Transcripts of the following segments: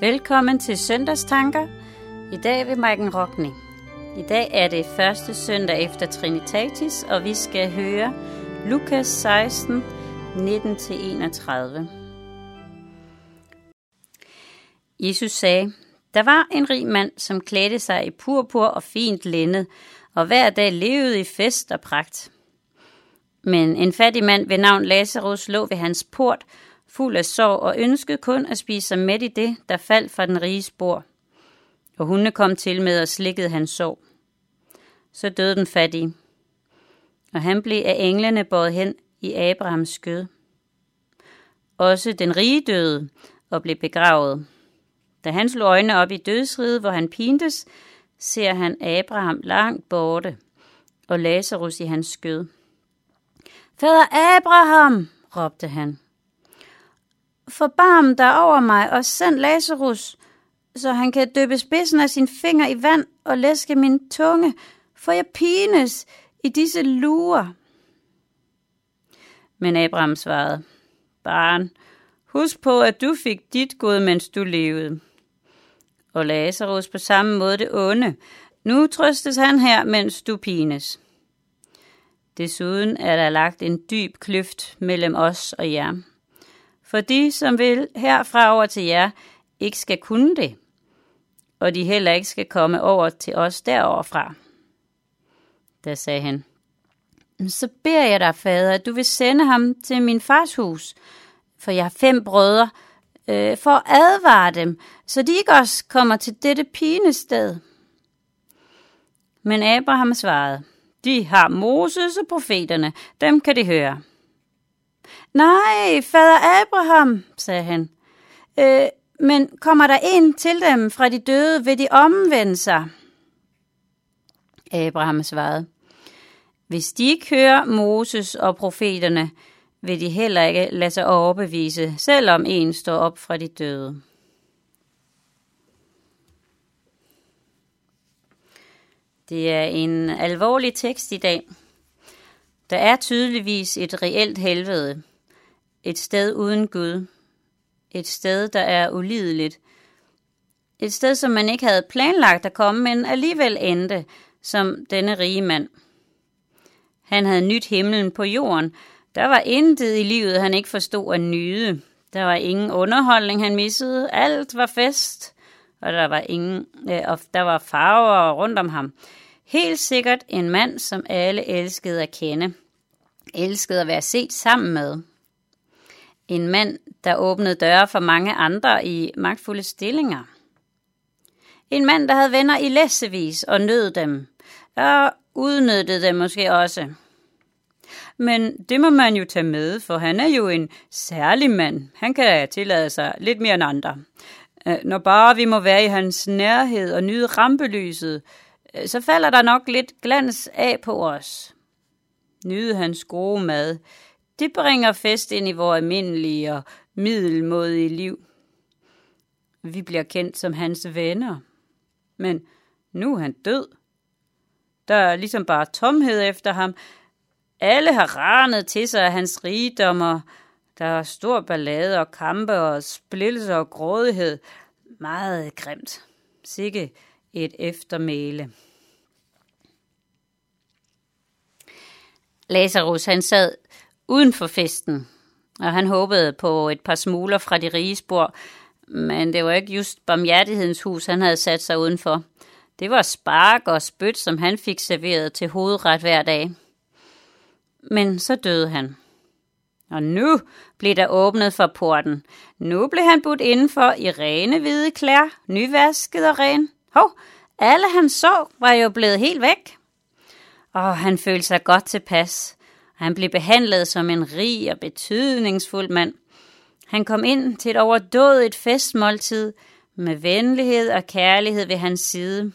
Velkommen til Søndagstanker. I dag ved Maiken Rockney. I dag er det første søndag efter Trinitatis, og vi skal høre Lukas 16, 19-31. Jesus sagde, der var en rig mand, som klædte sig i purpur og fint linned, og hver dag levede i fest og pragt. Men en fattig mand ved navn Lazarus lå ved hans port, fuld af sorg og ønskede kun at spise sig med i det, der faldt fra den rige spor. Og hunde kom til med og slikkede hans sorg. Så døde den fattige, og han blev af englene båret hen i Abrahams skød. Også den rige døde og blev begravet. Da han slog øjnene op i dødsriget, hvor han pintes, ser han Abraham langt borte og Lazarus i hans skød. Fader Abraham, råbte han. Forbarm dig over mig og send Lazarus, så han kan døbe spidsen af sin finger i vand og læske min tunge, for jeg pines i disse lurer. Men Abraham svarede, Barn, husk på, at du fik dit gode, mens du levede. Og Lazarus på samme måde det onde. Nu trøstes han her, mens du pines. Desuden er der lagt en dyb kløft mellem os og jer. For de, som vil herfra over til jer, ikke skal kunne det, og de heller ikke skal komme over til os deroverfra. Da sagde han, så beder jeg dig, fader, at du vil sende ham til min fars hus, for jeg har fem brødre, øh, for at advare dem, så de ikke også kommer til dette pinested. Men Abraham svarede, de har Moses og profeterne, dem kan de høre. Nej, fader Abraham, sagde han. Øh, men kommer der en til dem fra de døde, vil de omvende sig? Abraham svarede. Hvis de ikke hører Moses og profeterne, vil de heller ikke lade sig overbevise, selvom en står op fra de døde. Det er en alvorlig tekst i dag. Der er tydeligvis et reelt helvede. Et sted uden Gud. Et sted, der er ulideligt. Et sted, som man ikke havde planlagt at komme, men alligevel endte, som denne rige mand. Han havde nyt himlen på jorden. Der var intet i livet, han ikke forstod at nyde. Der var ingen underholdning, han missede. Alt var fest, og der var, ingen, øh, og der var farver rundt om ham. Helt sikkert en mand, som alle elskede at kende. Elskede at være set sammen med. En mand, der åbnede døre for mange andre i magtfulde stillinger. En mand, der havde venner i læssevis og nød dem, og udnyttede dem måske også. Men det må man jo tage med, for han er jo en særlig mand. Han kan tillade sig lidt mere end andre. Øh, når bare vi må være i hans nærhed og nyde rampelyset, Øh, så falder der nok lidt glans af på os. Nyde hans gode mad, det bringer fest ind i vores almindelige og middelmodige liv. Vi bliver kendt som hans venner. Men nu er han død. Der er ligesom bare tomhed efter ham. Alle har ranet til sig af hans rigdommer. Der er stor ballade og kampe og splittelse og grådighed. Meget grimt. Sikke et eftermæle. Lazarus han sad uden for festen, og han håbede på et par smuler fra de rige spor, men det var ikke just barmhjertighedens hus, han havde sat sig udenfor. Det var spark og spyt, som han fik serveret til hovedret hver dag. Men så døde han. Og nu blev der åbnet for porten. Nu blev han budt indenfor i rene hvide klær, nyvasket og ren. Hov, alle han så var jo blevet helt væk. Og han følte sig godt tilpas. Han blev behandlet som en rig og betydningsfuld mand. Han kom ind til et overdådigt festmåltid med venlighed og kærlighed ved hans side.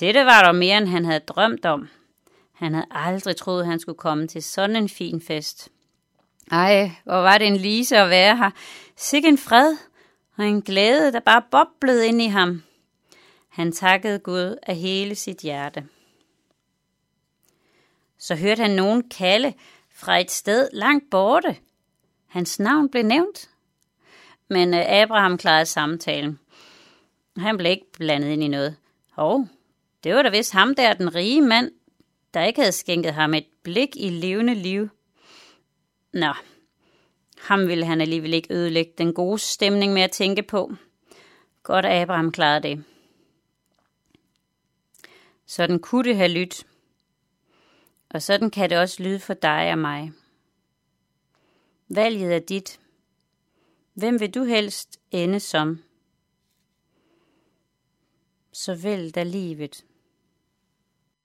Dette var der mere, end han havde drømt om. Han havde aldrig troet, han skulle komme til sådan en fin fest. Ej, hvor var det en lise at være her. Sikke en fred og en glæde, der bare boblede ind i ham. Han takkede Gud af hele sit hjerte. Så hørte han nogen kalde fra et sted langt borte. Hans navn blev nævnt. Men øh, Abraham klarede samtalen. Han blev ikke blandet ind i noget. Hov, det var da vist ham der, den rige mand, der ikke havde skænket ham et blik i levende liv. Nå, ham ville han alligevel ikke ødelægge den gode stemning med at tænke på. Godt, at Abraham klarede det. Sådan kunne det have lyttet. Og sådan kan det også lyde for dig og mig. Valget er dit. Hvem vil du helst ende som? Så vælg dig livet.